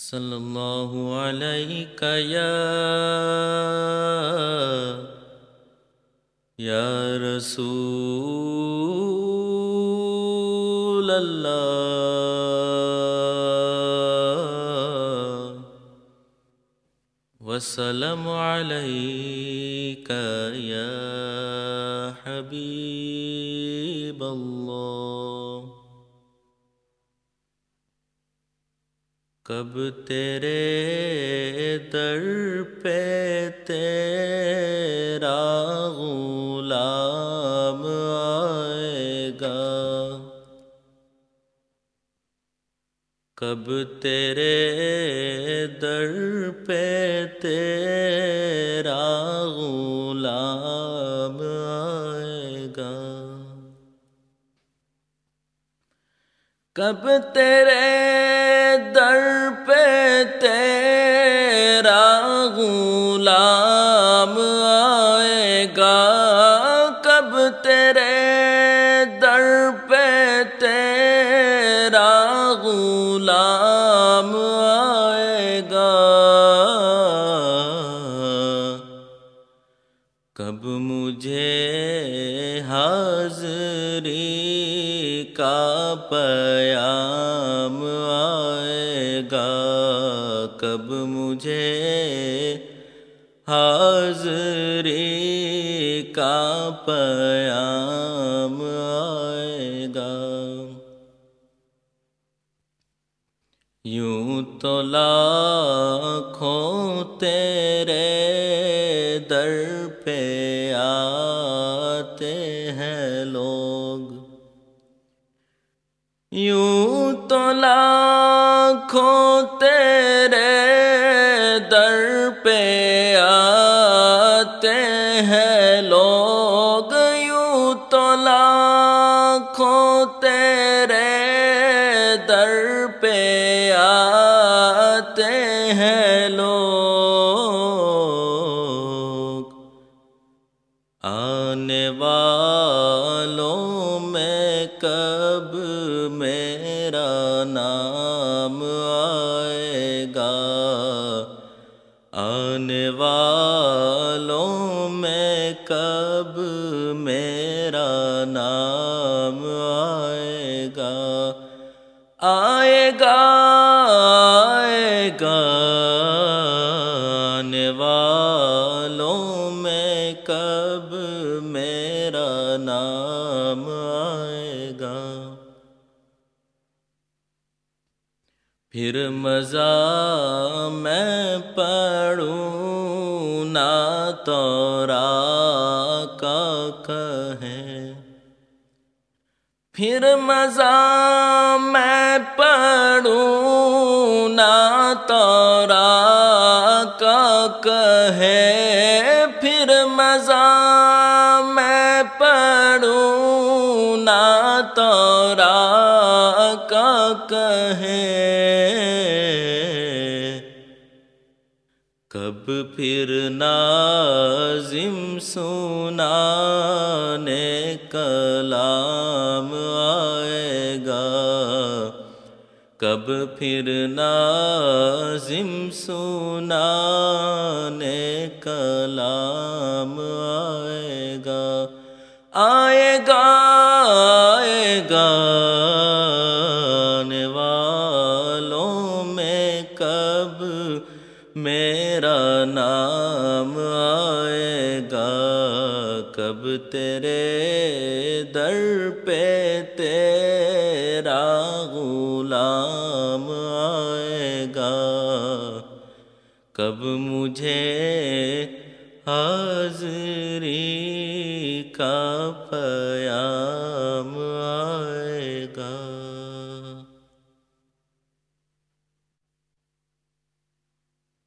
صلى الله عليك يا يا رسول الله. والسلام عليك يا حبيب الله. کب تیرے در پہ تیرا غلام آئے گا؟ کب تیرے در پہ تیرا غلام آئے گا؟ کب تیرے در کب مجھے حاضری کا پیام آئے گا۔ کب مجھے حاضری کا پیام آئے گا۔ یوں تو لاکھوں تیرے در پہ آتے ہیں لوگ۔ یوں تو لاکھوں تیرے در پہ آتے ہیں لوگ۔ یوں تو لاکھوں تیرے در پہ آتے ہیں لوگ۔ میں کب میرا نام آئے گا؟ آنے والوں میں کب میرا نام آئے گا؟ آئے گا آئے گا کب میرا نام آئے گا۔ پھر مزہ میں پڑھوں، نہ تورا کا کہیں پھر مزہ میں پڑھوں، نہ تورا کا کہے۔ تورا کا کہے۔ کب پھر نازم سنانے کلام آئے گا۔ کب پھر نازم سنانے کلام آئے گا۔ آئے گا میرا نام آئے گا، کب تیرے در پہ تیرا غلام آئے گا؟ کب مجھے حاضری کا پیام